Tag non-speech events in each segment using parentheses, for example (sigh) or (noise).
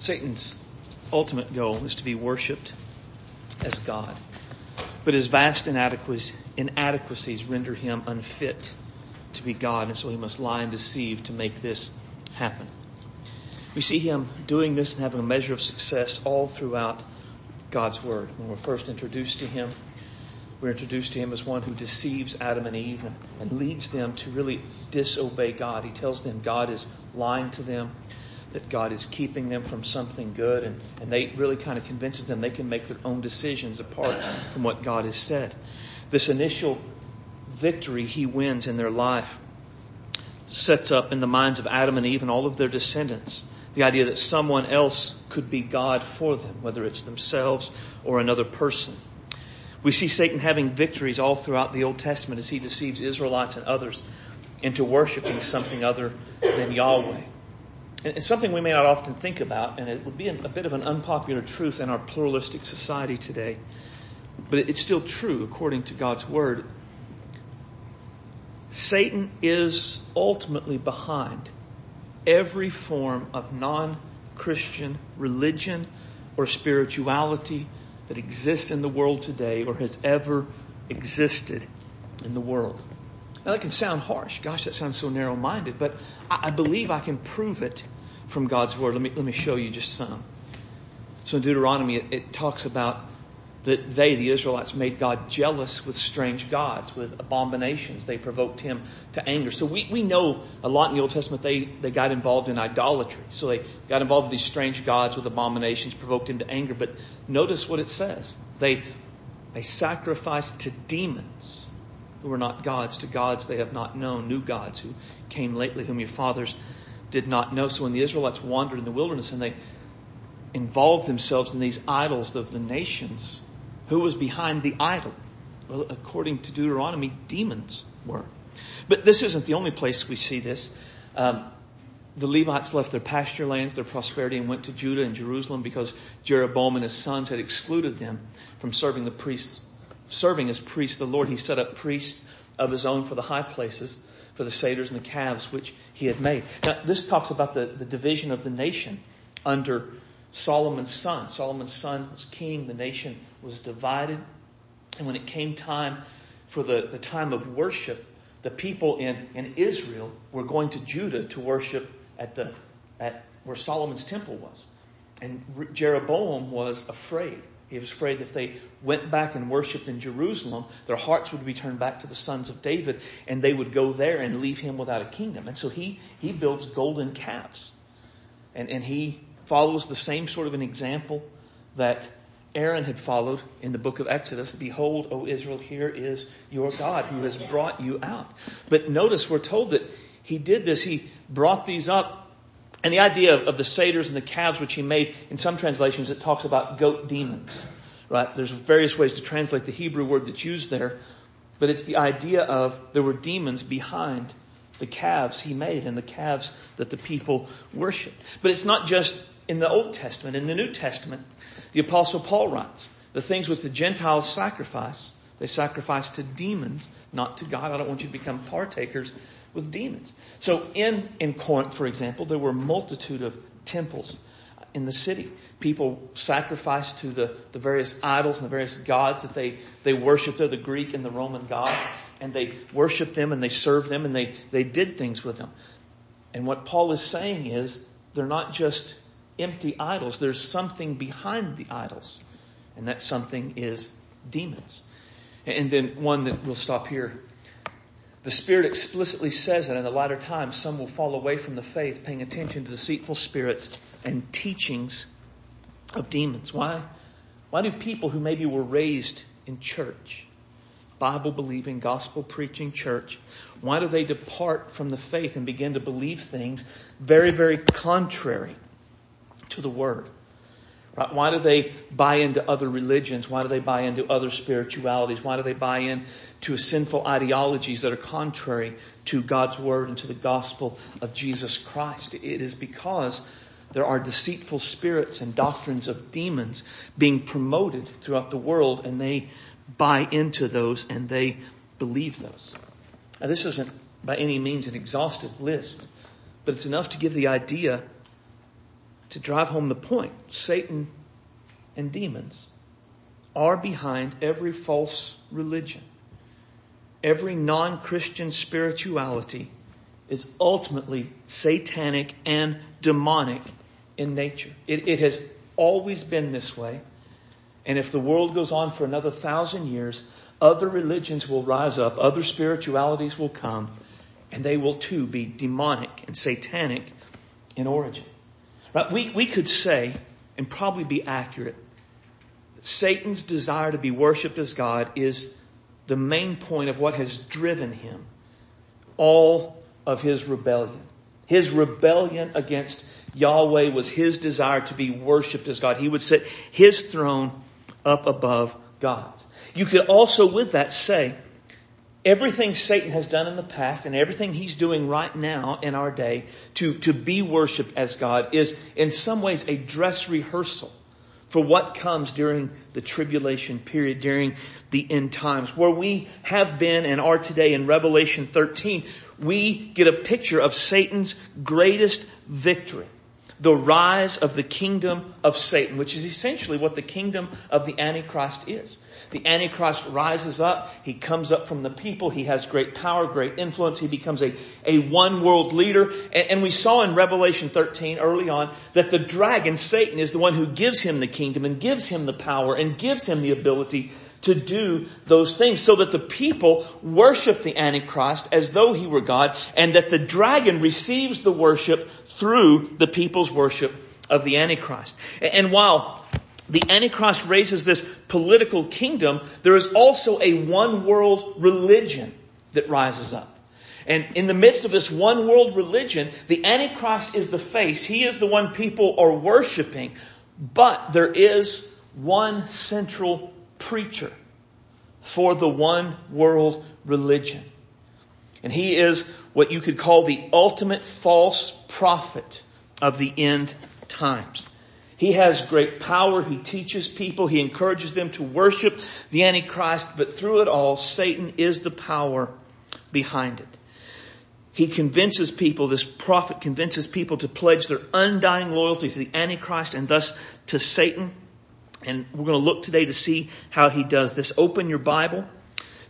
Satan's ultimate goal is to be worshiped as God. But his vast inadequacies render him unfit to be God, and so he must lie and deceive to make this happen. We see him doing this and having a measure of success all throughout God's Word. When we're first introduced to him, we're introduced to him as one who deceives Adam and Eve and leads them to really disobey God. He tells them God is lying to them, that God is keeping them from something good, and, and they really kind of convinces them they can make their own decisions apart from what God has said. This initial victory he wins in their life sets up in the minds of Adam and Eve and all of their descendants the idea that someone else could be God for them, whether it's themselves or another person. We see Satan having victories all throughout the Old Testament as he deceives Israelites and others into worshiping something other than Yahweh. It's something we may not often think about, and it would be a bit of an unpopular truth in our pluralistic society today. But it's still true according to God's Word. Satan is ultimately behind every form of non Christian religion or spirituality that exists in the world today or has ever existed in the world. Now that can sound harsh. Gosh, that sounds so narrow minded, but I, believe I can prove it from God's Word. Let me, let me show you just some. So in Deuteronomy, it, it talks about that they, the Israelites, made God jealous with strange gods, with abominations. They provoked him to anger. So we, we know a lot in the Old Testament they, they got involved in idolatry. So they got involved with these strange gods with abominations, provoked him to anger. But notice what it says. They, they sacrificed to demons who were not gods, to gods they have not known, new gods who came lately, whom your fathers did not know. So when the Israelites wandered in the wilderness and they involved themselves in these idols of the nations, who was behind the idol? Well, according to Deuteronomy, demons were. But this isn't the only place we see this. Um, the Levites left their pasture lands, their prosperity, and went to Judah and Jerusalem because Jeroboam and his sons had excluded them from serving the priests, serving as priests. The Lord, he set up priests of his own for the high places, for the satyrs and the calves which he had made. Now, this talks about the, the division of the nation under Solomon's son. Solomon's son was king. The nation was divided. And when it came time for the, the time of worship, the people in, in Israel were going to Judah to worship at the at where Solomon's temple was. And Jeroboam was afraid. He was afraid that if they went back and worshiped in Jerusalem, their hearts would be turned back to the sons of David, and they would go there and leave him without a kingdom. And so he, he builds golden calves. And, and he follows the same sort of an example that Aaron had followed in the book of Exodus. Behold, O Israel, here is your God who has brought you out. But notice we're told that he did this. He brought these up. And the idea of, of the satyrs and the calves which he made, in some translations it talks about goat demons. Right? There's various ways to translate the Hebrew word that's used there. But it's the idea of there were demons behind the calves he made and the calves that the people worshiped. But it's not just in the Old Testament. In the New Testament, the Apostle Paul writes, the things which the Gentiles sacrifice, they sacrifice to demons, not to God. I don't want you to become partakers with demons. So in, in Corinth, for example, there were a multitude of temples in the city. People sacrificed to the, the various idols and the various gods that they, they worshiped there, the Greek and the Roman god, and they worshiped them and they served them and they, they did things with them. And what Paul is saying is they're not just empty idols. There's something behind the idols. And that something is demons. And then one that we'll stop here. The Spirit explicitly says that in the latter times some will fall away from the faith, paying attention to deceitful spirits and teachings of demons. Why? Why do people who maybe were raised in church, Bible believing, gospel preaching church, why do they depart from the faith and begin to believe things very, very contrary to the Word. Right? Why do they buy into other religions? Why do they buy into other spiritualities? Why do they buy into sinful ideologies that are contrary to God's Word and to the gospel of Jesus Christ? It is because there are deceitful spirits and doctrines of demons being promoted throughout the world and they buy into those and they believe those. Now this isn't by any means an exhaustive list, but it's enough to give the idea to drive home the point, Satan and demons are behind every false religion. Every non-Christian spirituality is ultimately satanic and demonic in nature. It, it, has always been this way. And if the world goes on for another thousand years, other religions will rise up, other spiritualities will come, and they will too be demonic and satanic in origin. Right? We, we could say, and probably be accurate, that Satan's desire to be worshiped as God is the main point of what has driven him all of his rebellion. His rebellion against Yahweh was his desire to be worshiped as God. He would set his throne up above God's. You could also with that say, everything Satan has done in the past and everything he's doing right now in our day to, to be worshiped as God is in some ways a dress rehearsal for what comes during the tribulation period, during the end times, where we have been and are today in Revelation 13, we get a picture of Satan's greatest victory. The rise of the kingdom of Satan, which is essentially what the kingdom of the Antichrist is. The Antichrist rises up. He comes up from the people. He has great power, great influence. He becomes a, a one world leader. And, and we saw in Revelation 13 early on that the dragon, Satan, is the one who gives him the kingdom and gives him the power and gives him the ability to do those things so that the people worship the Antichrist as though he were God and that the dragon receives the worship through the people's worship of the Antichrist. And while the Antichrist raises this political kingdom, there is also a one world religion that rises up. And in the midst of this one world religion, the Antichrist is the face. He is the one people are worshiping. But there is one central preacher for the one world religion. And he is what you could call the ultimate false prophet of the end times. He has great power. He teaches people. He encourages them to worship the Antichrist. But through it all, Satan is the power behind it. He convinces people, this prophet convinces people to pledge their undying loyalty to the Antichrist and thus to Satan. And we're going to look today to see how he does this. Open your Bible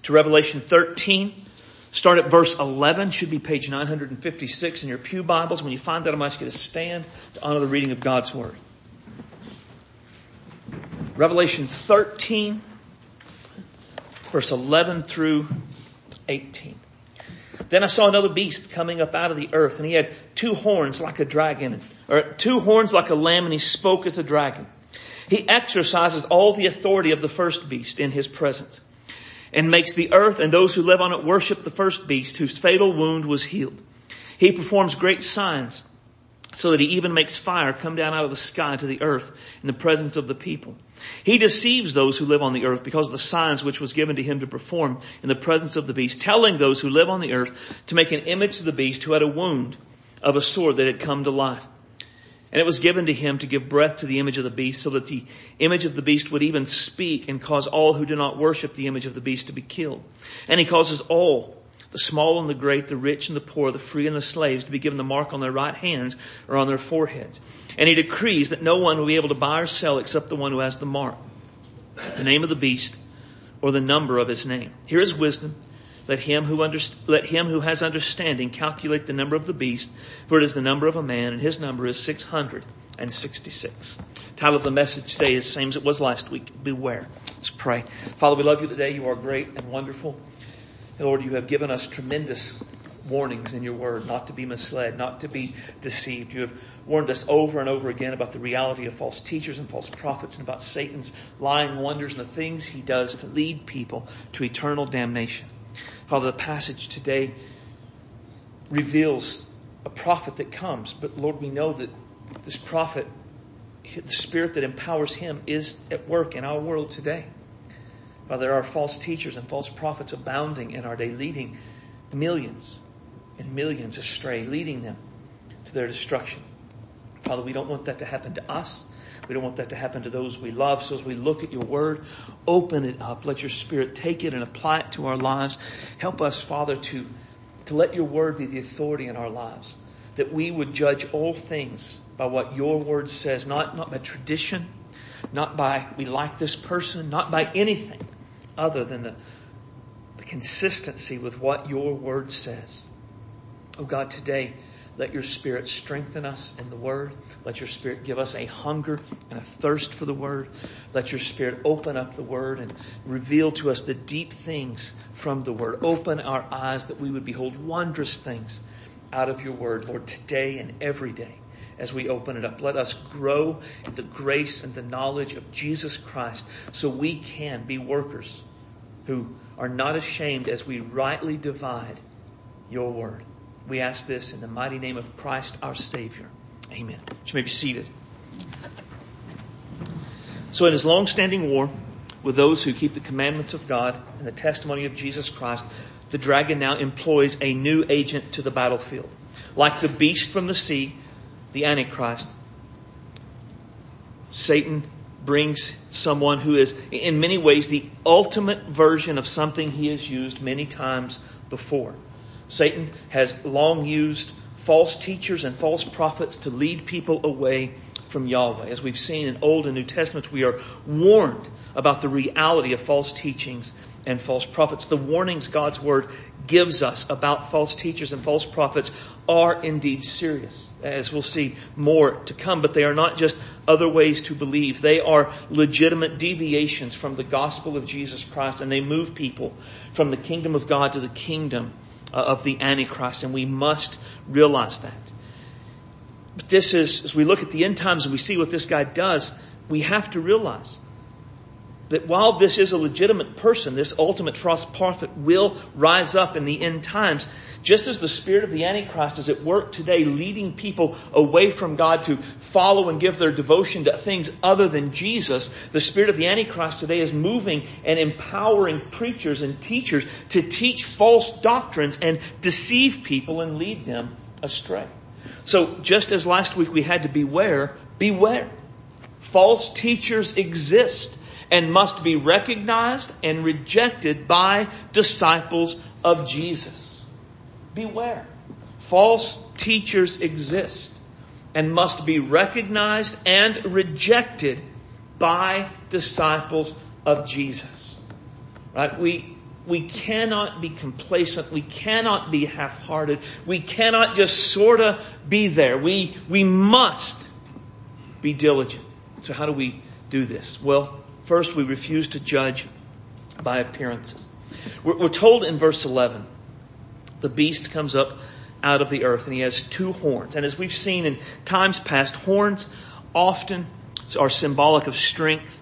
to Revelation 13. Start at verse 11, should be page 956 in your Pew Bibles. When you find that, I'm asking you to stand to honor the reading of God's Word. Revelation 13, verse 11 through 18. Then I saw another beast coming up out of the earth, and he had two horns like a dragon, or two horns like a lamb, and he spoke as a dragon. He exercises all the authority of the first beast in his presence, and makes the earth and those who live on it worship the first beast, whose fatal wound was healed. He performs great signs so that he even makes fire come down out of the sky to the earth in the presence of the people. He deceives those who live on the earth because of the signs which was given to him to perform in the presence of the beast, telling those who live on the earth to make an image of the beast who had a wound of a sword that had come to life. And it was given to him to give breath to the image of the beast so that the image of the beast would even speak and cause all who do not worship the image of the beast to be killed. And he causes all the small and the great, the rich and the poor, the free and the slaves to be given the mark on their right hands or on their foreheads. And he decrees that no one will be able to buy or sell except the one who has the mark, the name of the beast, or the number of his name. Here is wisdom. Let him who under, let him who has understanding calculate the number of the beast, for it is the number of a man, and his number is six hundred and sixty-six. Title of the message today is same as it was last week. Beware. Let's pray. Father, we love you today. You are great and wonderful. Lord, you have given us tremendous warnings in your word not to be misled, not to be deceived. You have warned us over and over again about the reality of false teachers and false prophets and about Satan's lying wonders and the things he does to lead people to eternal damnation. Father, the passage today reveals a prophet that comes, but Lord, we know that this prophet, the spirit that empowers him, is at work in our world today. Father, there are false teachers and false prophets abounding in our day, leading millions and millions astray, leading them to their destruction. Father, we don't want that to happen to us. We don't want that to happen to those we love. So as we look at your word, open it up. Let your spirit take it and apply it to our lives. Help us, Father, to, to let your word be the authority in our lives. that we would judge all things by what your word says, not, not by tradition, not by we like this person, not by anything other than the, the consistency with what your word says. Oh God, today, let your Spirit strengthen us in the Word. Let your Spirit give us a hunger and a thirst for the Word. Let your Spirit open up the Word and reveal to us the deep things from the Word. Open our eyes that we would behold wondrous things out of your Word, Lord, today and every day as we open it up. Let us grow in the grace and the knowledge of Jesus Christ so we can be workers who are not ashamed as we rightly divide your Word. We ask this in the mighty name of Christ our Savior. Amen. You may be seated. So in his long-standing war with those who keep the commandments of God and the testimony of Jesus Christ, the dragon now employs a new agent to the battlefield. Like the beast from the sea, the Antichrist, Satan brings someone who is in many ways the ultimate version of something he has used many times before. Satan has long used false teachers and false prophets to lead people away from Yahweh. As we've seen in Old and New Testaments, we are warned about the reality of false teachings and false prophets. The warnings God's Word gives us about false teachers and false prophets are indeed serious, as we'll see more to come, but they are not just other ways to believe. They are legitimate deviations from the gospel of Jesus Christ, and they move people from the kingdom of God to the kingdom of the Antichrist, and we must realize that. But this is, as we look at the end times and we see what this guy does, we have to realize that while this is a legitimate person, this ultimate false prophet will rise up in the end times. Just as the spirit of the Antichrist is at work today, leading people away from God to follow and give their devotion to things other than Jesus, the spirit of the Antichrist today is moving and empowering preachers and teachers to teach false doctrines and deceive people and lead them astray. So just as last week we had to beware, beware. False teachers exist and must be recognized and rejected by disciples of Jesus. Beware. False teachers exist and must be recognized and rejected by disciples of Jesus. Right? We, we cannot be complacent. We cannot be half-hearted. We cannot just sort of be there. We, we must be diligent. So how do we do this? Well, First, we refuse to judge by appearances. We're, we're told in verse 11, the beast comes up out of the earth and he has two horns. And as we've seen in times past, horns often are symbolic of strength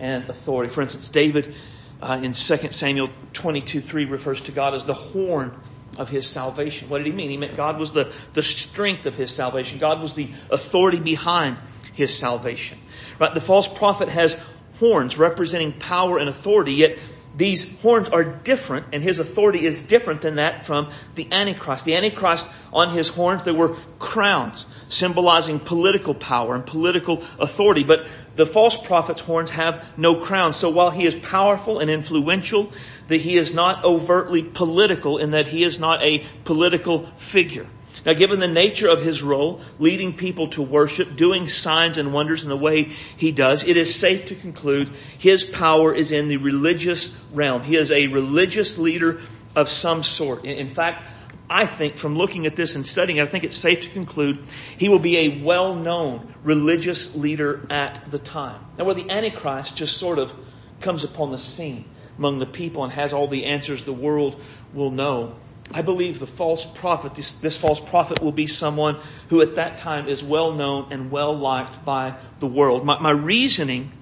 and authority. For instance, David uh, in 2 Samuel 22 3 refers to God as the horn of his salvation. What did he mean? He meant God was the, the strength of his salvation. God was the authority behind his salvation. Right? The false prophet has horns representing power and authority, yet these horns are different and his authority is different than that from the Antichrist. The Antichrist on his horns, there were crowns symbolizing political power and political authority, but the false prophet's horns have no crowns. So while he is powerful and influential, that he is not overtly political in that he is not a political figure. Now, given the nature of his role, leading people to worship, doing signs and wonders in the way he does, it is safe to conclude his power is in the religious realm. He is a religious leader of some sort. In fact, I think from looking at this and studying, I think it's safe to conclude he will be a well-known religious leader at the time. Now, where the Antichrist just sort of comes upon the scene among the people and has all the answers the world will know. I believe the false prophet, this, this, false prophet will be someone who at that time is well known and well liked by the world. My, my reasoning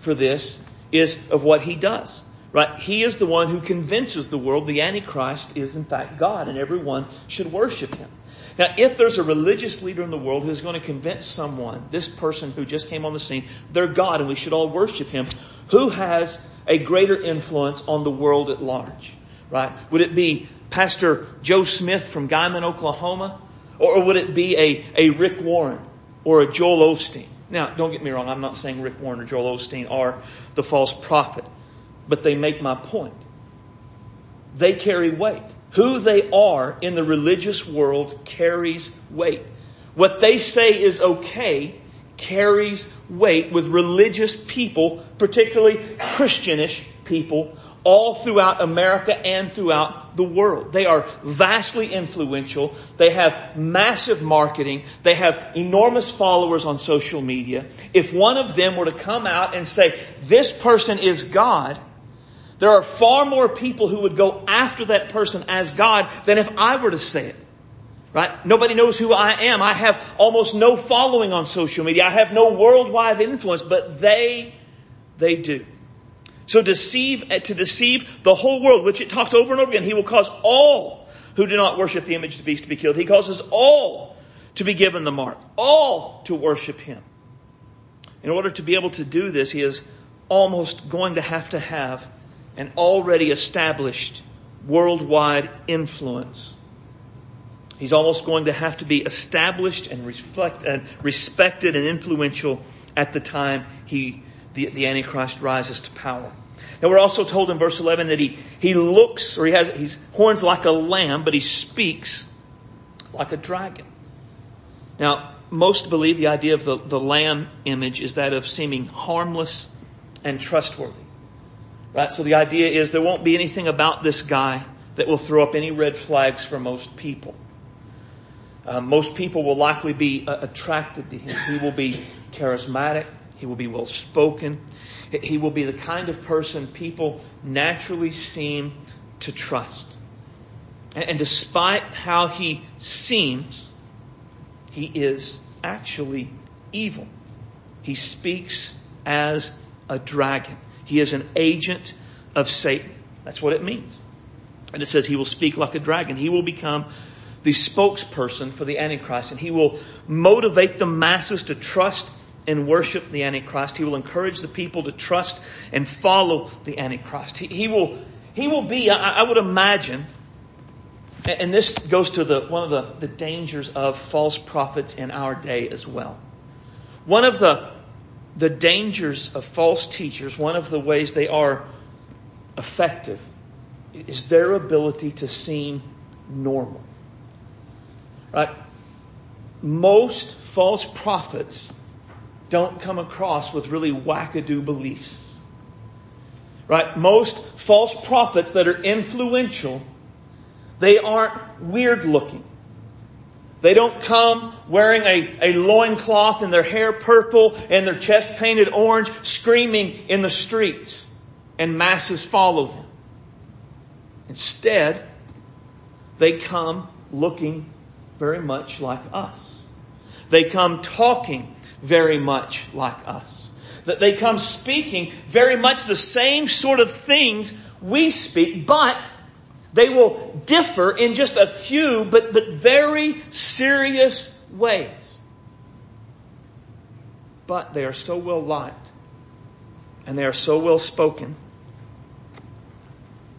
for this is of what he does. Right? He is the one who convinces the world the Antichrist is in fact God and everyone should worship him. Now, if there's a religious leader in the world who's going to convince someone, this person who just came on the scene, they're God and we should all worship him, who has a greater influence on the world at large? Right? Would it be Pastor Joe Smith from Guymon, Oklahoma? Or would it be a, a Rick Warren or a Joel Osteen? Now, don't get me wrong, I'm not saying Rick Warren or Joel Osteen are the false prophet, but they make my point. They carry weight. who they are in the religious world carries weight. What they say is okay carries weight with religious people, particularly Christianish people, all throughout America and throughout the world. They are vastly influential. They have massive marketing. They have enormous followers on social media. If one of them were to come out and say, this person is God, there are far more people who would go after that person as God than if I were to say it. Right? Nobody knows who I am. I have almost no following on social media. I have no worldwide influence, but they, they do. So deceive, eh, to deceive the whole world, which it talks over and over again, he will cause all who do not worship the image of the beast to be killed. He causes all to be given the mark, all to worship him. In order to be able to do this, he is almost going to have to have an already established worldwide influence. He's almost going to have to be established and, reflect, and respected and influential at the time he, the, the Antichrist rises to power. Now we're also told in verse 11 that he, he looks, or he has, he's horns like a lamb, but he speaks like a dragon. Now, most believe the idea of the, the lamb image is that of seeming harmless and trustworthy. Right? So the idea is there won't be anything about this guy that will throw up any red flags for most people. Uh, most people will likely be uh, attracted to him. He will be charismatic. He will be well spoken. He will be the kind of person people naturally seem to trust. And, despite how he seems, he is actually evil. He speaks as a dragon. He is an agent of Satan. That's what it means. And it says he will speak like a dragon. He will become the spokesperson for the Antichrist, and he will motivate the masses to trust and worship the Antichrist. He will encourage the people to trust and follow the Antichrist. He, he will, he will be, I, I, would imagine, and this goes to the, one of the, the dangers of false prophets in our day as well. One of the the dangers of false teachers, one of the ways they are effective is their ability to seem normal. Right? Most false prophets don't come across with really wackadoo beliefs. Right? Most false prophets that are influential, they aren't weird looking. They don't come wearing a, a loincloth and their hair purple and their chest painted orange, screaming in the streets, and masses follow them. Instead, they come looking very much like us. They come talking very much like us. That they come speaking very much the same sort of things we speak, but they will differ in just a few, but, but very serious ways. But they are so well liked and they are so well spoken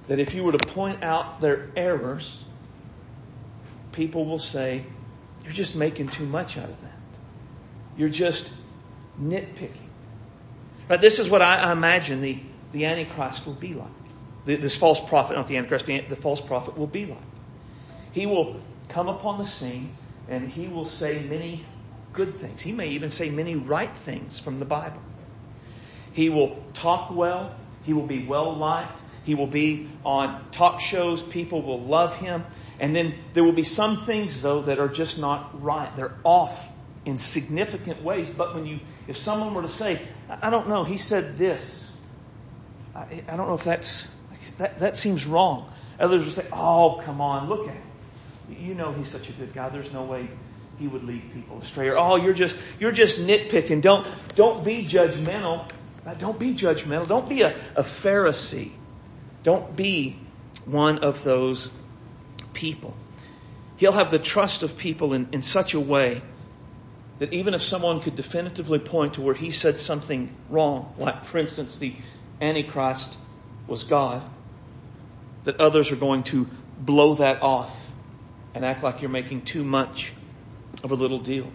that if you were to point out their errors, people will say, You're just making too much out of that. You're just nitpicking. But this is what I imagine the, the Antichrist will be like this false prophet, not the Antichrist, the, the false prophet will be like. He will come upon the scene and he will say many good things. He may even say many right things from the Bible. He will talk well. He will be well liked. He will be on talk shows. People will love him. And then there will be some things, though, that are just not right. They're off in significant ways. But when you, if someone were to say, I don't know, he said this, I, I don't know if that's that, that seems wrong. Others would say, oh, come on, look at him. You know he's such a good guy. There's no way he would lead people astray. Or, oh, you're just, you're just nitpicking. Don't, don't be judgmental. Don't be judgmental. Don't be a, a Pharisee. Don't be one of those people. He'll have the trust of people in, in such a way that even if someone could definitively point to where he said something wrong, like, for instance, the Antichrist was God, that others are going to blow that off and act like you're making too much of a little deal.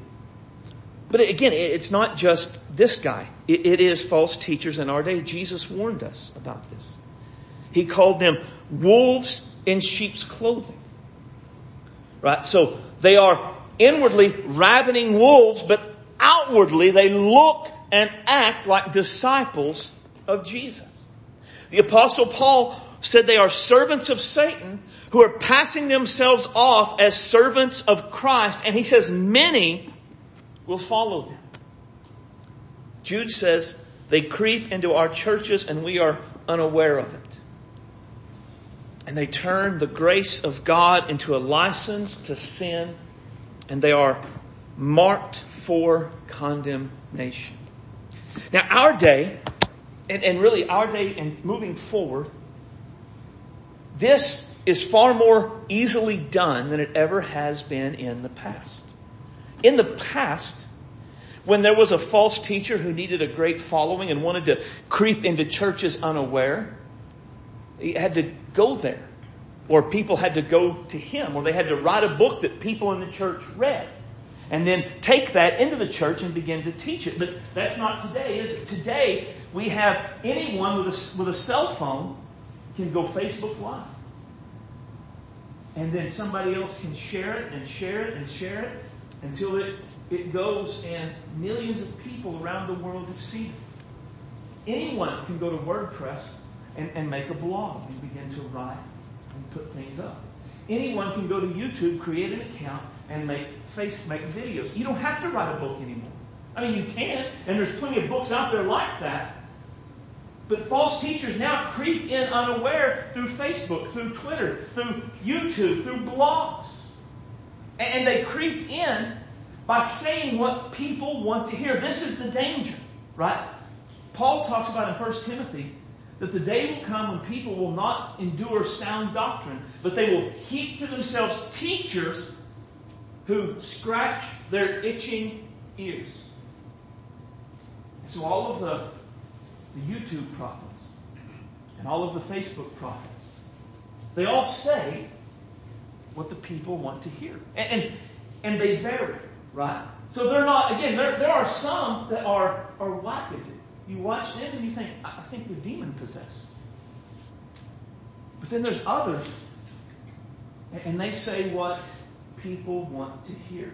But again, it's not just this guy. It is false teachers in our day. Jesus warned us about this. He called them wolves in sheep's clothing. Right? So they are inwardly ravening wolves, but outwardly they look and act like disciples of Jesus. The apostle Paul said they are servants of Satan who are passing themselves off as servants of Christ. And he says many will follow them. Jude says they creep into our churches and we are unaware of it. And they turn the grace of God into a license to sin and they are marked for condemnation. Now, our day, and, and really our day and moving forward, this is far more easily done than it ever has been in the past. In the past, when there was a false teacher who needed a great following and wanted to creep into churches unaware, he had to go there. Or people had to go to him, or they had to write a book that people in the church read. And then take that into the church and begin to teach it. But that's not today, is it? Today, we have anyone with a, with a cell phone can go Facebook Live. And then somebody else can share it and share it and share it until it, it goes and millions of people around the world have seen it. Anyone can go to WordPress and, and make a blog and begin to write and put things up. Anyone can go to YouTube, create an account, and make face make videos. You don't have to write a book anymore. I mean, you can, and there's plenty of books out there like that. But false teachers now creep in unaware through Facebook, through Twitter, through YouTube, through blogs. And they creep in by saying what people want to hear. This is the danger, right? Paul talks about in 1 Timothy that the day will come when people will not endure sound doctrine, but they will heap to themselves teachers who scratch their itching ears. so all of the the YouTube prophets and all of the Facebook prophets. They all say what the people want to hear. And, and, and they vary, right? So they're not, again, there, there are some that are, are wackadoo. You watch them and you think, I think they're demon possessed. But then there's others, and they say what people want to hear.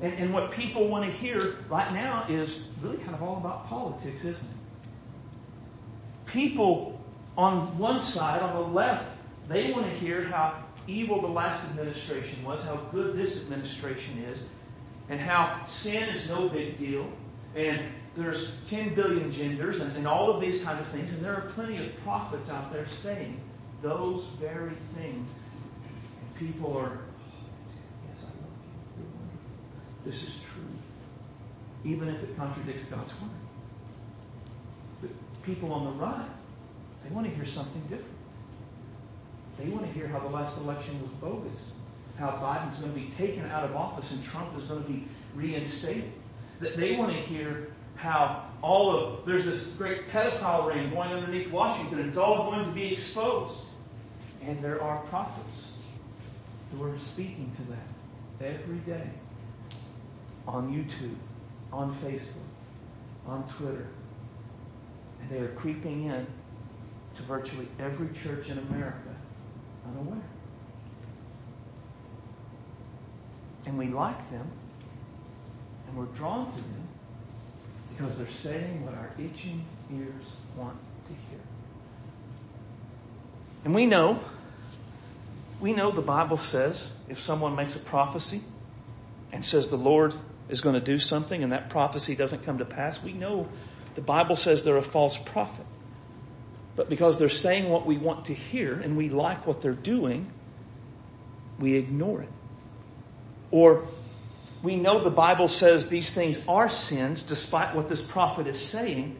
And, and what people want to hear right now is really kind of all about politics, isn't it? people on one side, on the left, they want to hear how evil the last administration was, how good this administration is, and how sin is no big deal, and there's 10 billion genders, and, and all of these kind of things. And there are plenty of prophets out there saying those very things. And people are, yes, I love you. This is true. Even if it contradicts God's word But people on the right, they want to hear something different. They want to hear how the last election was bogus, how Biden's going to be taken out of office and Trump is going to be reinstated. They want to hear how all of there's this great pedophile ring going underneath Washington, it's all going to be exposed. And there are prophets who are speaking to that every day on YouTube, on Facebook, on Twitter, and they are creeping in to virtually every church in America unaware. And we like them, and we're drawn to them because they're saying what our itching ears want to hear. And we know, we know the Bible says if someone makes a prophecy and says the Lord is going to do something and that prophecy doesn't come to pass, we know the Bible says they're a false prophet. But because they're saying what we want to hear and we like what they're doing, we ignore it. Or we know the Bible says these things are sins despite what this prophet is saying.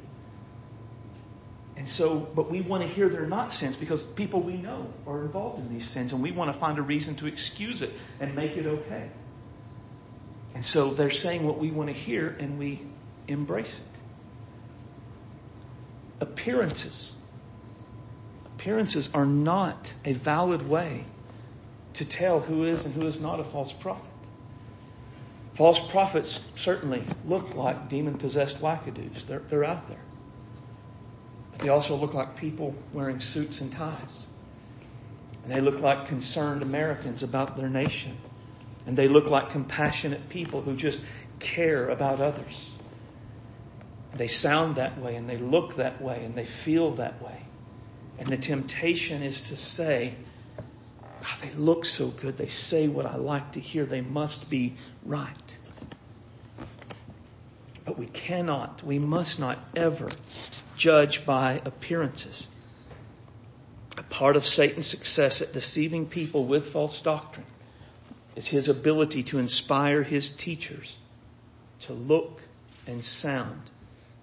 And so, but we want to hear they're not sins because people we know are involved in these sins and we want to find a reason to excuse it and make it okay. And so they're saying what we want to hear and we embrace it appearances. Appearances are not a valid way to tell who is and who is not a false prophet. False prophets certainly look like demon possessed wackadoos. They're, they're out there. But they also look like people wearing suits and ties. And they look like concerned Americans about their nation. And they look like compassionate people who just care about others. They sound that way and they look that way and they feel that way. And the temptation is to say, oh, they look so good. They say what I like to hear. They must be right. But we cannot, we must not ever judge by appearances. A part of Satan's success at deceiving people with false doctrine is his ability to inspire his teachers to look and sound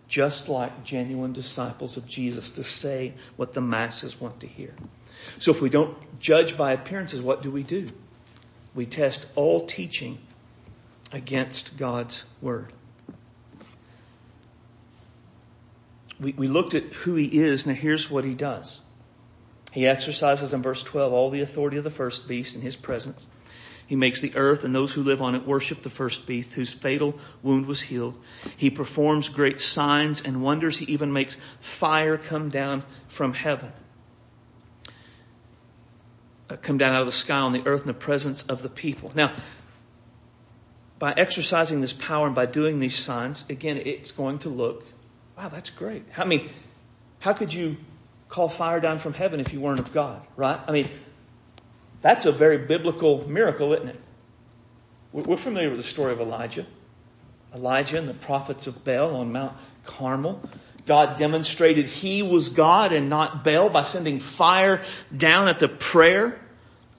just like genuine disciples of Jesus, to say what the masses want to hear. So if we don't judge by appearances, what do we do? We test all teaching against God's Word. We, we looked at who He is, now here's what He does. He exercises in verse 12 all the authority of the first beast in His presence. He makes the earth and those who live on it worship the first beast whose fatal wound was healed. He performs great signs and wonders. He even makes fire come down from heaven. Uh, come down out of the sky on the earth in the presence of the people. Now, by exercising this power and by doing these signs, again, it's going to look, wow, that's great. I mean, how could you call fire down from heaven if you weren't of God, right? I mean, that's a very biblical miracle, isn't it? We're familiar with the story of Elijah. Elijah and the prophets of Baal on Mount Carmel. God demonstrated he was God and not Baal by sending fire down at the prayer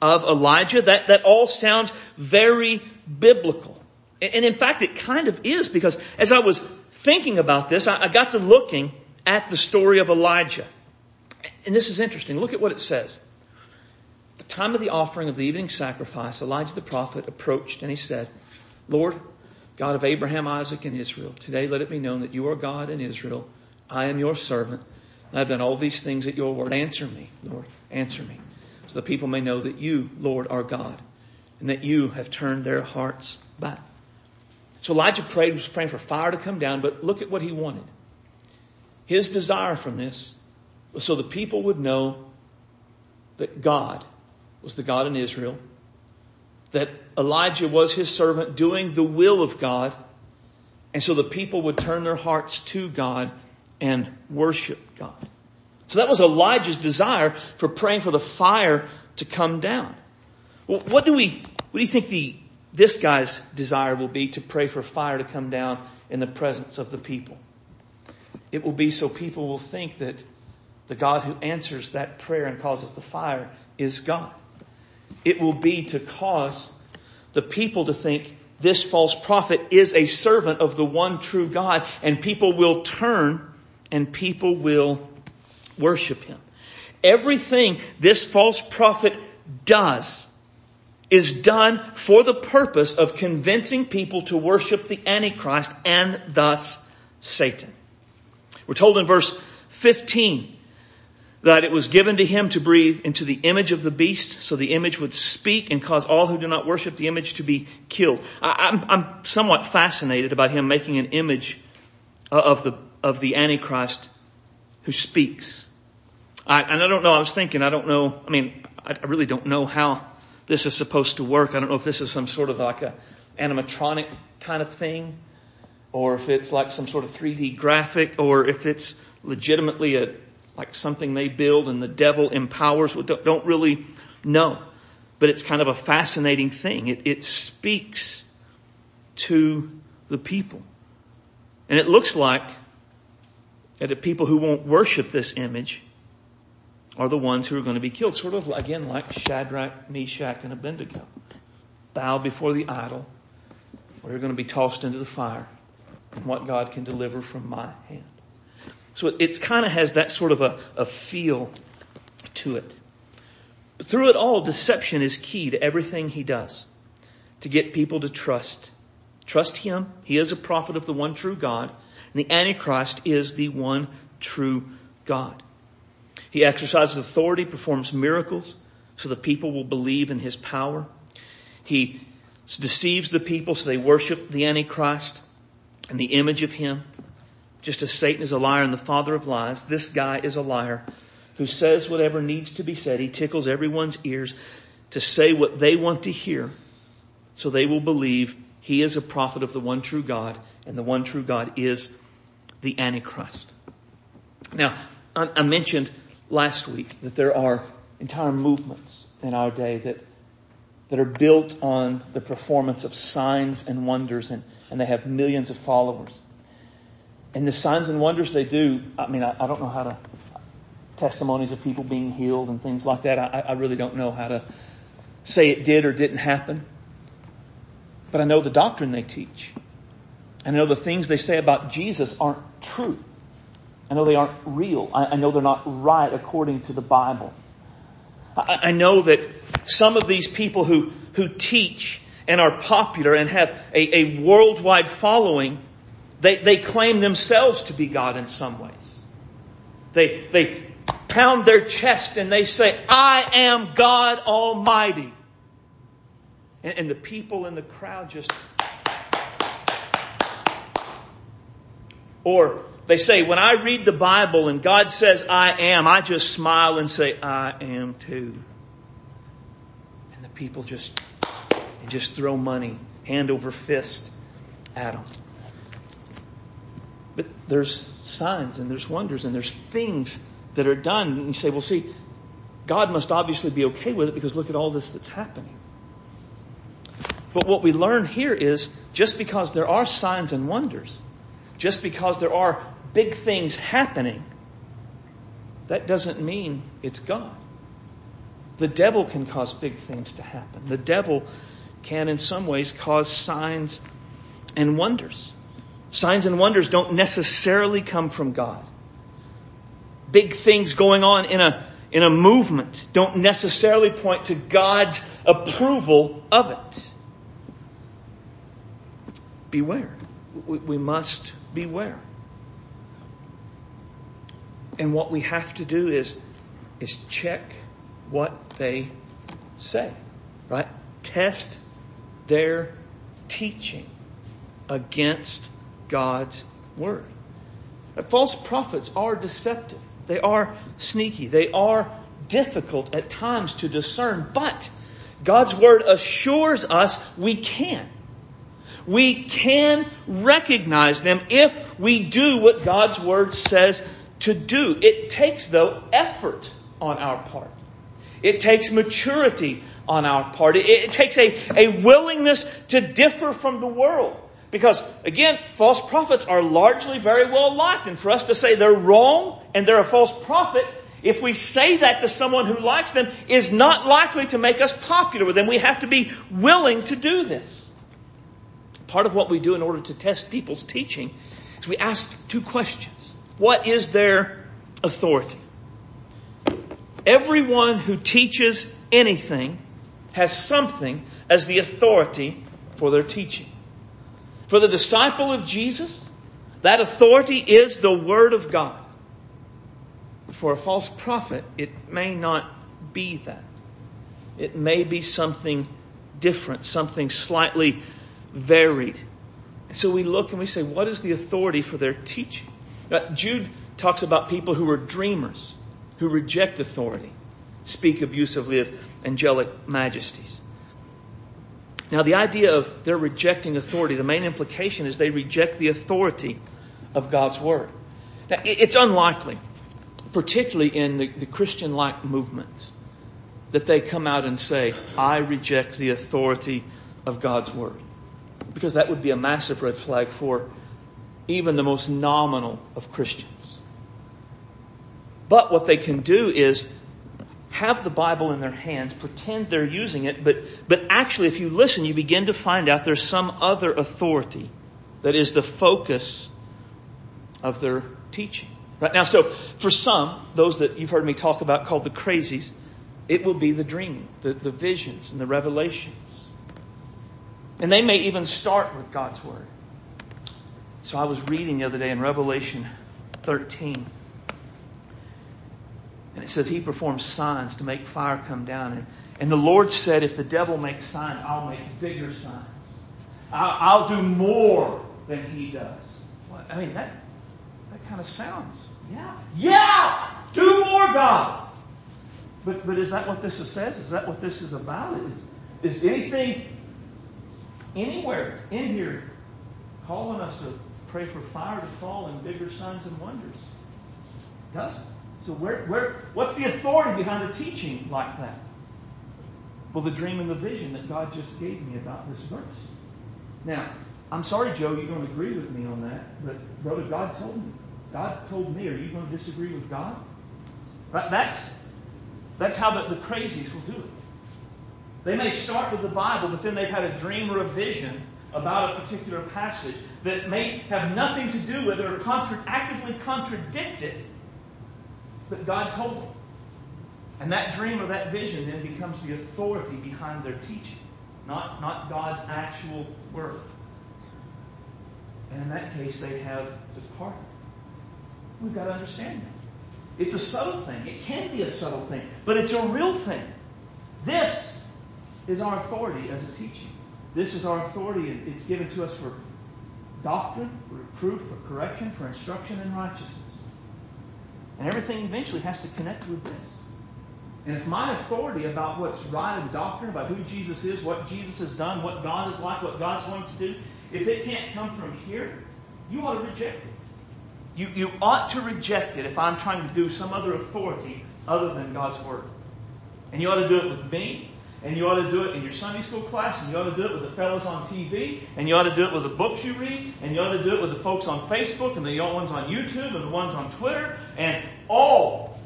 of Elijah. That, that all sounds very biblical. And in fact, it kind of is because as I was thinking about this, I, got to looking at the story of Elijah. And this is interesting. Look at what it says the time of the offering of the evening sacrifice, Elijah the prophet approached and he said, Lord, God of Abraham, Isaac, and Israel, today let it be known that you are God in Israel. I am your servant. I have done all these things at your word. Answer me, Lord. Answer me. So the people may know that you, Lord, are God and that you have turned their hearts back. So Elijah prayed, was praying for fire to come down, but look at what he wanted. His desire from this was so the people would know that God was the God in Israel, that Elijah was his servant doing the will of God, and so the people would turn their hearts to God and worship God. So that was Elijah's desire for praying for the fire to come down. Well, what do we, what do you think the, this guy's desire will be to pray for fire to come down in the presence of the people? It will be so people will think that the God who answers that prayer and causes the fire is God. It will be to cause the people to think this false prophet is a servant of the one true God and people will turn and people will worship him. Everything this false prophet does is done for the purpose of convincing people to worship the Antichrist and thus Satan. We're told in verse 15 that it was given to him to breathe into the image of the beast, so the image would speak and cause all who do not worship the image to be killed. I, am somewhat fascinated about him making an image of the of the Antichrist who speaks. I, and I don't know. I was thinking. I don't know. I mean, I, I really don't know how this is supposed to work. I don't know if this is some sort of like a animatronic kind of thing, or if it's like some sort of 3D graphic, or if it's legitimately a like something they build and the devil empowers. We don't really know. But it's kind of a fascinating thing. It, it speaks to the people. And it looks like that the people who won't worship this image are the ones who are going to be killed. Sort of, again, like Shadrach, Meshach, and Abednego. Bow before the idol, or you're going to be tossed into the fire, and what God can deliver from my hand. So it, kind of has that sort of a, a feel to it. But through it all, deception is key to everything he does. To get people to trust. Trust him. He is a prophet of the one true God. And the Antichrist is the one true God. He exercises authority, performs miracles, so the people will believe in his power. He deceives the people so they worship the Antichrist and the image of him. Just as Satan is a liar and the father of lies, this guy is a liar who says whatever needs to be said. He tickles everyone's ears to say what they want to hear so they will believe he is a prophet of the one true God and the one true God is the Antichrist. Now, I mentioned last week that there are entire movements in our day that that are built on the performance of signs and wonders and, and they have millions of followers. And the signs and wonders they do, I mean, I, I don't know how to, testimonies of people being healed and things like that. I, I really don't know how to say it did or didn't happen. But I know the doctrine they teach. I know the things they say about Jesus aren't true. I know they aren't real. I, I know they're not right according to the Bible. I, I know that some of these people who, who teach and are popular and have a, a worldwide following, they, they claim themselves to be God in some ways. They, they pound their chest and they say, I am God Almighty. And, and the people in the crowd just. Or they say, when I read the Bible and God says, I am, I just smile and say, I am too. And the people just, just throw money, hand over fist at them. But there's signs and there's wonders and there's things that are done. And you say, well, see, God must obviously be okay with it because look at all this that's happening. But what we learn here is just because there are signs and wonders, just because there are big things happening, that doesn't mean it's God. The devil can cause big things to happen. The devil can, in some ways, cause signs and wonders. Signs and wonders don't necessarily come from God. Big things going on in a, in a movement don't necessarily point to God's approval of it beware. We, must beware. And what we have to do is, is check what they say, right? Test their teaching against God's word. False prophets are deceptive. They are sneaky. They are difficult at times to discern, but God's word assures us we can. We can recognize them if we do what God's Word says to do. It takes, though, effort on our part. It takes maturity on our part. It, it takes a, a willingness to differ from the world. Because, again, false prophets are largely very well liked. And for us to say they're wrong and they're a false prophet, if we say that to someone who likes them, is not likely to make us popular with them. We have to be willing to do this. Part of what we do in order to test people's teaching is we ask two questions. What is their authority? Everyone who teaches anything has something as the authority for their teaching. For the disciple of Jesus, that authority is the Word of God. For a false prophet, it may not be that. It may be something different, something slightly varied. So we look and we say, what is the authority for their teaching? Uh, Jude talks about people who are dreamers, who reject authority, speak abusively of angelic majesties. Now, the idea of their rejecting authority, the main implication is they reject the authority of God's Word. Now, it's unlikely, particularly in the, the Christian like movements, that they come out and say, I reject the authority of God's Word because that would be a massive red flag for even the most nominal of Christians. But what they can do is have the Bible in their hands, pretend they're using it, but, but actually, if you listen, you begin to find out there's some other authority that is the focus of their teaching. Right now, so for some, those that you've heard me talk about called the crazies, it will be the dreaming, the, the visions, and the revelations. And they may even start with God's Word. So I was reading the other day in Revelation 13. And it says, He performs signs to make fire come down. And, and the Lord said, If the devil makes signs, I'll make bigger signs. I'll, I'll do more than he does. I mean, that, that kind of sounds. Yeah. Yeah! Do more, God. But, but is that what this says? Is that what this is about? Is, is anything anywhere in here calling us to pray for fire to fall and bigger signs and wonders? It doesn't. So where, where, what's the authority behind a teaching like that? Well, the dream and the vision that God just gave me about this verse. Now, I'm sorry, Joe, you don't agree with me on that, but brother, God told me. God told me. Are you going to disagree with God? That's that's how the, the crazies will do it. They may start with the Bible, but then they've had a dream or a vision about a particular passage that may have nothing to do with it or contra- actively contradict it, but God told them. And that dream or that vision then becomes the authority behind their teaching, not, not God's actual word. And in that case, they have departed. We've got to understand that. It's a subtle thing. It can be a subtle thing, but it's a real thing. This is our authority as a teaching. This is our authority. and It's given to us for doctrine, for reproof, for correction, for instruction in righteousness. And everything eventually has to connect with this. And if my authority about what's right in doctrine, about who Jesus is, what Jesus has done, what God is like, what God's going to do, if it can't come from here, you ought to reject it. You, you ought to reject it if I'm trying to do some other authority other than God's Word. And you ought to do it with me, and you ought to do it in your Sunday school class, and you ought to do it with the fellows on TV, and you ought to do it with the books you read, and you ought to do it with the folks on Facebook, and the ones on YouTube, and the ones on Twitter, and all.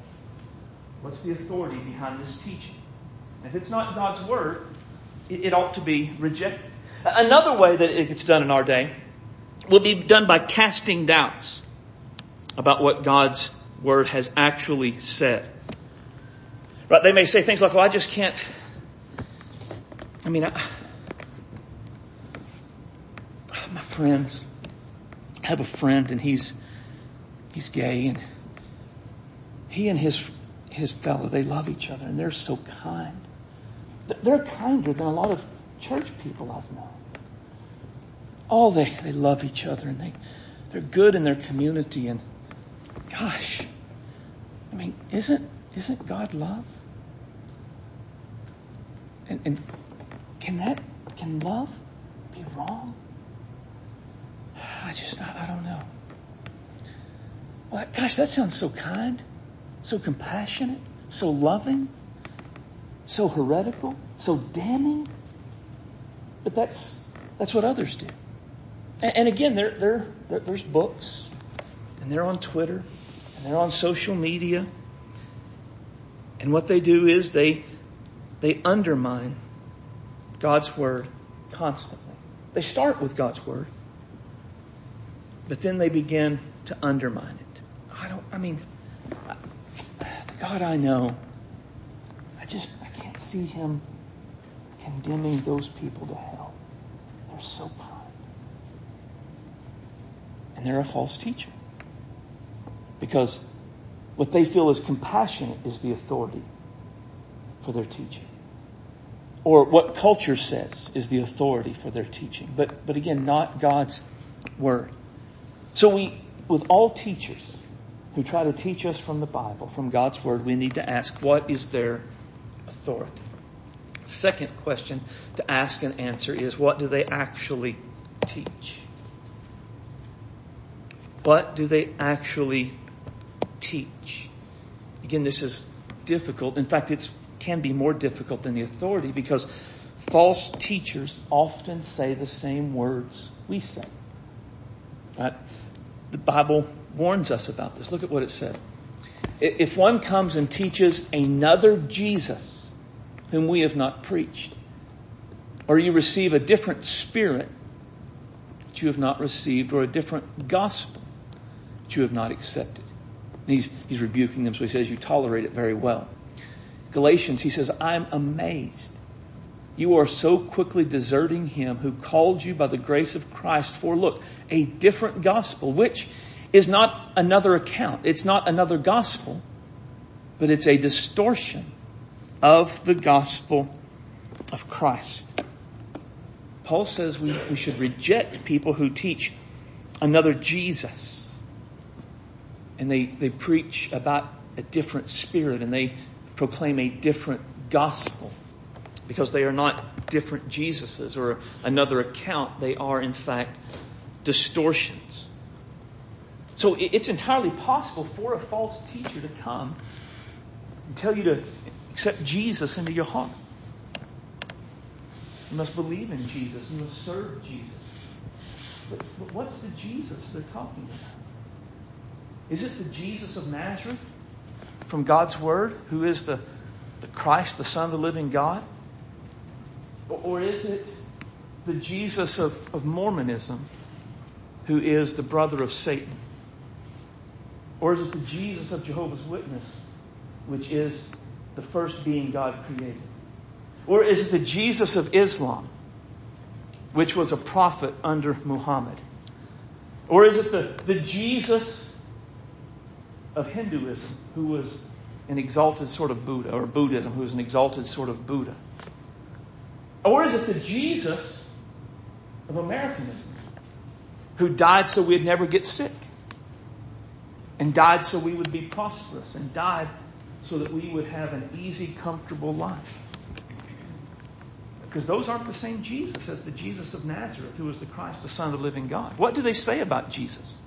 What's the authority behind this teaching? If it's not God's Word, it, it ought to be rejected. Another way that it gets done in our day will be done by casting doubts about what God's Word has actually said. Right? They may say things like, well, I just can't I mean, I, my friends, I have a friend and he's, he's gay and he and his, his fellow, they love each other and they're so kind. They're kinder than a lot of church people I've known. Oh, they, they love each other and they, they're good in their community and gosh, I mean, isn't, isn't God love? And, and can that, can love be wrong? I just, I, I don't know. Well, gosh, that sounds so kind, so compassionate, so loving, so heretical, so damning. But that's, that's what others do. And, and again, there, there, there, there's books, and they're on Twitter, and they're on social media. And what they do is they, they undermine God's Word constantly. They start with God's Word, but then they begin to undermine it. I don't, I mean, the God I know, I just, I can't see Him condemning those people to hell. They're so kind. And they're a false teacher. Because what they feel is compassionate is the authority for their teaching or what culture says is the authority for their teaching. But, but again, not God's word. So we, with all teachers who try to teach us from the Bible, from God's word, we need to ask, what is their authority? Second question to ask and answer is, what do they actually teach? What do they actually teach? Again, this is difficult. In fact, it's can be more difficult than the authority because false teachers often say the same words we say. Right? The Bible warns us about this. Look at what it says. If one comes and teaches another Jesus whom we have not preached, or you receive a different spirit that you have not received, or a different gospel that you have not accepted. He's, he's rebuking them, so he says, You tolerate it very well. Galatians, he says, I'm amazed. You are so quickly deserting him who called you by the grace of Christ for, look, a different gospel, which is not another account. It's not another gospel, but it's a distortion of the gospel of Christ. Paul says we, we should reject people who teach another Jesus. And they, they preach about a different spirit and they proclaim a different gospel because they are not different Jesuses or another account. They are, in fact, distortions. So it's entirely possible for a false teacher to come and tell you to accept Jesus into your heart. You must believe in Jesus. You must serve Jesus. But, but what's the Jesus they're talking about? Is it the Jesus of Nazareth from God's Word, who is the, the Christ, the Son of the living God? Or, is it the Jesus of, of Mormonism, who is the brother of Satan? Or is it the Jesus of Jehovah's Witness, which is the first being God created? Or is it the Jesus of Islam, which was a prophet under Muhammad? Or is it the, the Jesus of Hinduism, who was an exalted sort of Buddha, or Buddhism, who was an exalted sort of Buddha? Or is it the Jesus of Americanism, who died so we'd never get sick, and died so we would be prosperous, and died so that we would have an easy, comfortable life? Because those aren't the same Jesus as the Jesus of Nazareth, who was the Christ, the Son of the living God. What do they say about Jesus?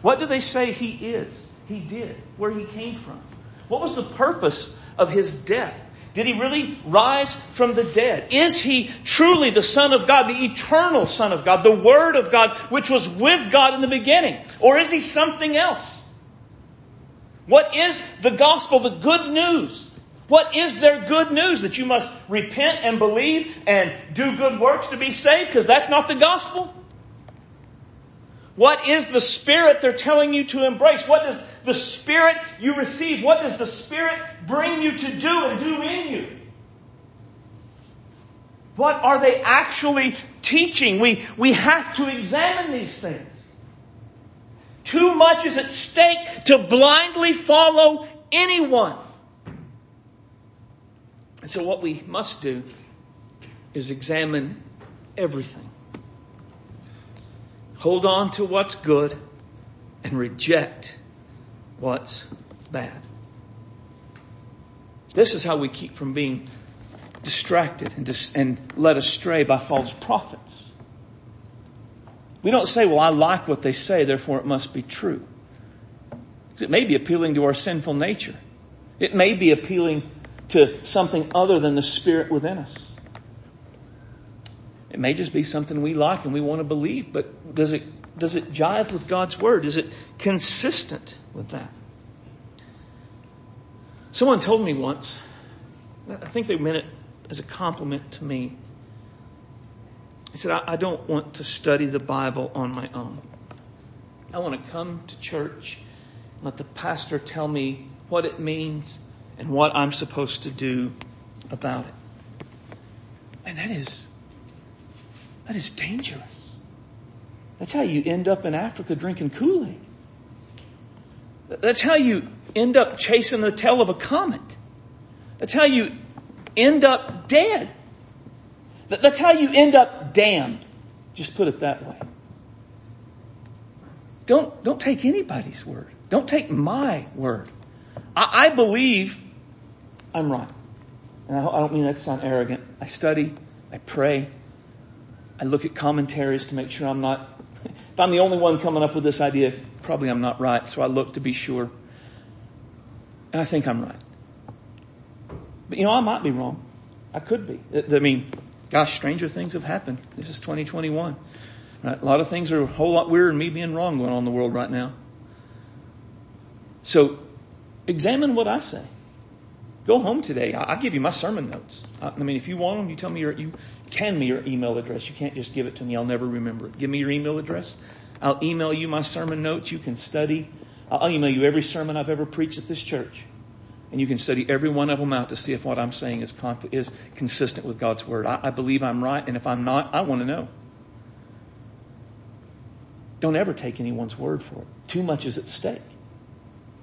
What do they say he is? He did, where he came from. What was the purpose of his death? Did he really rise from the dead? Is he truly the Son of God, the eternal Son of God, the Word of God, which was with God in the beginning? Or is he something else? What is the gospel, the good news? What is their good news? That you must repent and believe and do good works to be saved? Because that's not the gospel. What is the Spirit they're telling you to embrace? What does the Spirit you receive, what does the Spirit bring you to do and do in you? What are they actually teaching? We, we have to examine these things. Too much is at stake to blindly follow anyone. And so, what we must do is examine everything. Hold on to what's good and reject what's bad. This is how we keep from being distracted and, dis- and led astray by false prophets. We don't say, well, I like what they say, therefore it must be true. It may be appealing to our sinful nature. It may be appealing to something other than the spirit within us. It may just be something we like and we want to believe, but does it, does it jive with God's Word? Is it consistent with that? Someone told me once, I think they meant it as a compliment to me. He said, I, don't want to study the Bible on my own. I want to come to church, and let the pastor tell me what it means and what I'm supposed to do about it. And that is that is dangerous. That's how you end up in Africa drinking Kool Aid. That's how you end up chasing the tail of a comet. That's how you end up dead. That's how you end up damned. Just put it that way. Don't, don't take anybody's word. Don't take my word. I, I believe I'm right. And I, I don't mean that to sound arrogant. I study, I pray, I look at commentaries to make sure I'm not, if I'm the only one coming up with this idea, probably I'm not right. So I look to be sure. And I think I'm right. But you know, I might be wrong. I could be. I mean, gosh, stranger things have happened. This is 2021. Right? A lot of things are a whole lot weirder than me being wrong going on in the world right now. So examine what I say. Go home today. I'll give you my sermon notes. I mean, if you want them, you tell me you, can me your email address. You can't just give it to me. I'll never remember it. Give me your email address. I'll email you my sermon notes. You can study. I'll email you every sermon I've ever preached at this church. And you can study every one of them out to see if what I'm saying is, conf- is consistent with God's Word. I, I believe I'm right, and if I'm not, I want to know. Don't ever take anyone's word for it. Too much is at stake.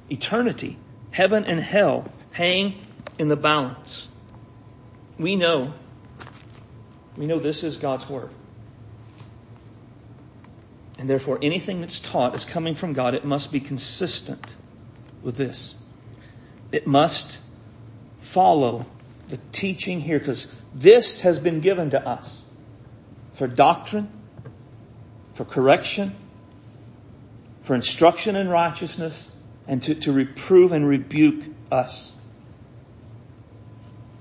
Eternity, heaven and hell hang in the balance. We know we know this is God's Word. And therefore, anything that's taught is coming from God. It must be consistent with this. it must follow the teaching here because this has been given to us for doctrine, for correction, for instruction in righteousness, and to, to reprove and rebuke us.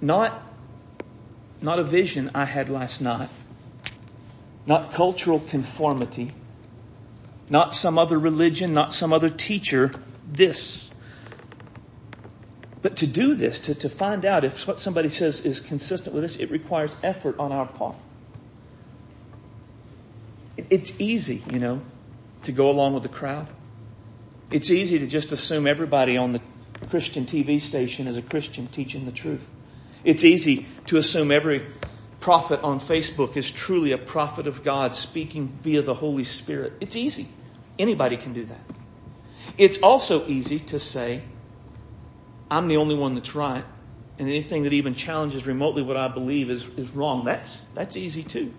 Not, not a vision I had last night, not cultural conformity, not some other religion, not some other teacher, this. But to do this, to, to find out if what somebody says is consistent with this, it requires effort on our part. It's easy, you know, to go along with the crowd. It's easy to just assume everybody on the Christian TV station is a Christian teaching the truth. It's easy to assume every prophet on Facebook is truly a prophet of God speaking via the Holy Spirit. It's easy. Anybody can do that. It's also easy to say, I'm the only one that's right, and anything that even challenges remotely what I believe is, is wrong. That's, that's easy too.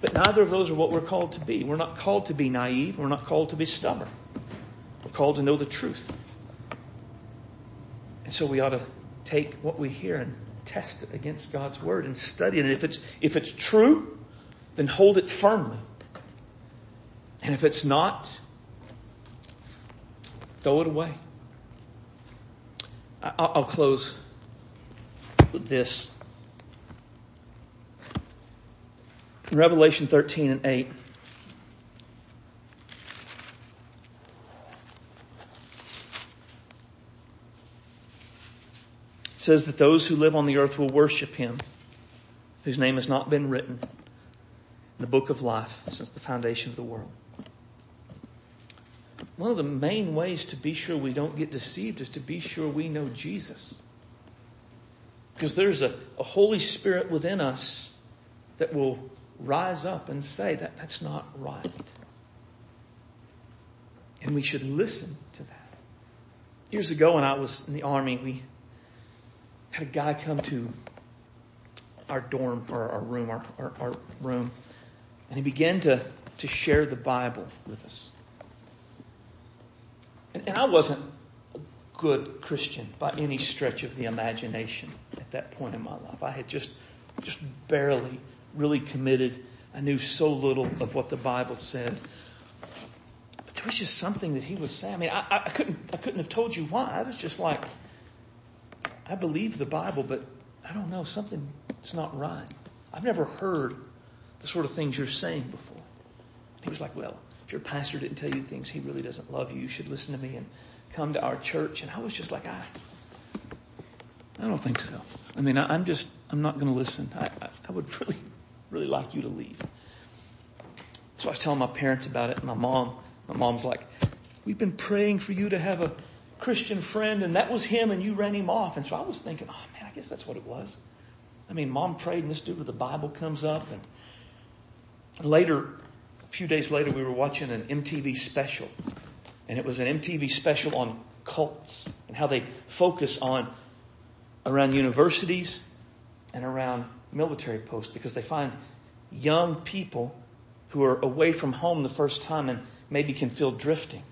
But neither of those are what we're called to be. We're not called to be naive. We're not called to be stubborn. We're called to know the truth. And so we ought to take what we hear and test it against God's word and study it. And if it's, if it's true, then hold it firmly. And if it's not, throw it away. I'll close with this. In Revelation 13 and 8, says that those who live on the earth will worship him, whose name has not been written in the book of life since the foundation of the world. One of the main ways to be sure we don't get deceived is to be sure we know Jesus. Because there's a, a Holy Spirit within us that will rise up and say that that's not right. And we should listen to that. Years ago when I was in the army, we had a guy come to our dorm or our room, our, our, our room, and he began to, to share the Bible with us. And, and I wasn't a good Christian by any stretch of the imagination at that point in my life. I had just, just barely really committed. I knew so little of what the Bible said. But there was just something that he was saying. I mean, I, I couldn't, I couldn't have told you why. I was just like, I believe the Bible, but I don't know, something something's not right. I've never heard the sort of things you're saying before. He was like, well, if your pastor didn't tell you things, he really doesn't love you. You should listen to me and come to our church. And I was just like, I, I don't think so. I mean, I, am just, I'm not going to listen. I, I, I would (laughs) really, really like you to leave. So I was telling my parents about it. And my mom, my mom's like, we've been praying for you to have a Christian friend, and that was him, and you ran him off. And so I was thinking, oh man, I guess that's what it was. I mean, mom prayed, and this dude with the Bible comes up, and later, a few days later, we were watching an MTV special, and it was an MTV special on cults and how they focus on around universities and around military posts because they find young people who are away from home the first time and maybe can feel drifting.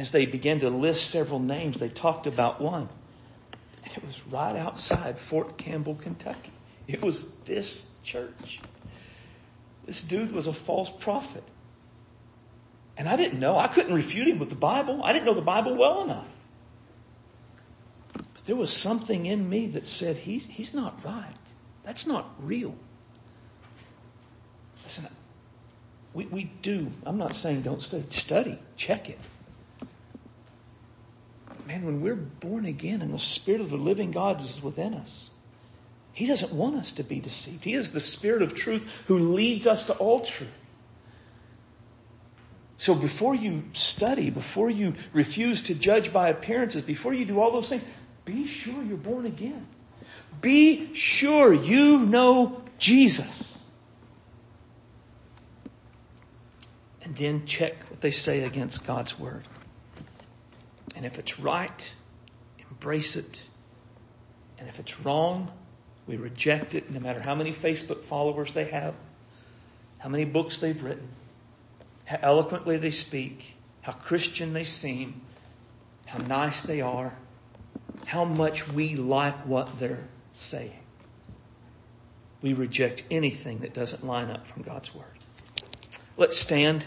As they began to list several names, they talked about one. And it was right outside Fort Campbell, Kentucky. It was this church. This dude was a false prophet. And I didn't know. I couldn't refute him with the Bible. I didn't know the Bible well enough. But there was something in me that said, he's, he's not right. That's not real. Listen, we, we do. I'm not saying don't study. Study. Check it man, when we're born again and the Spirit of the living God is within us, He doesn't want us to be deceived. He is the Spirit of truth who leads us to all truth. So before you study, before you refuse to judge by appearances, before you do all those things, be sure you're born again. Be sure you know Jesus. And then check what they say against God's Word. And if it's right, embrace it. And if it's wrong, we reject it no matter how many Facebook followers they have, how many books they've written, how eloquently they speak, how Christian they seem, how nice they are. how much we like what they're saying. We reject anything that doesn't line up from God's Word. Let's stand.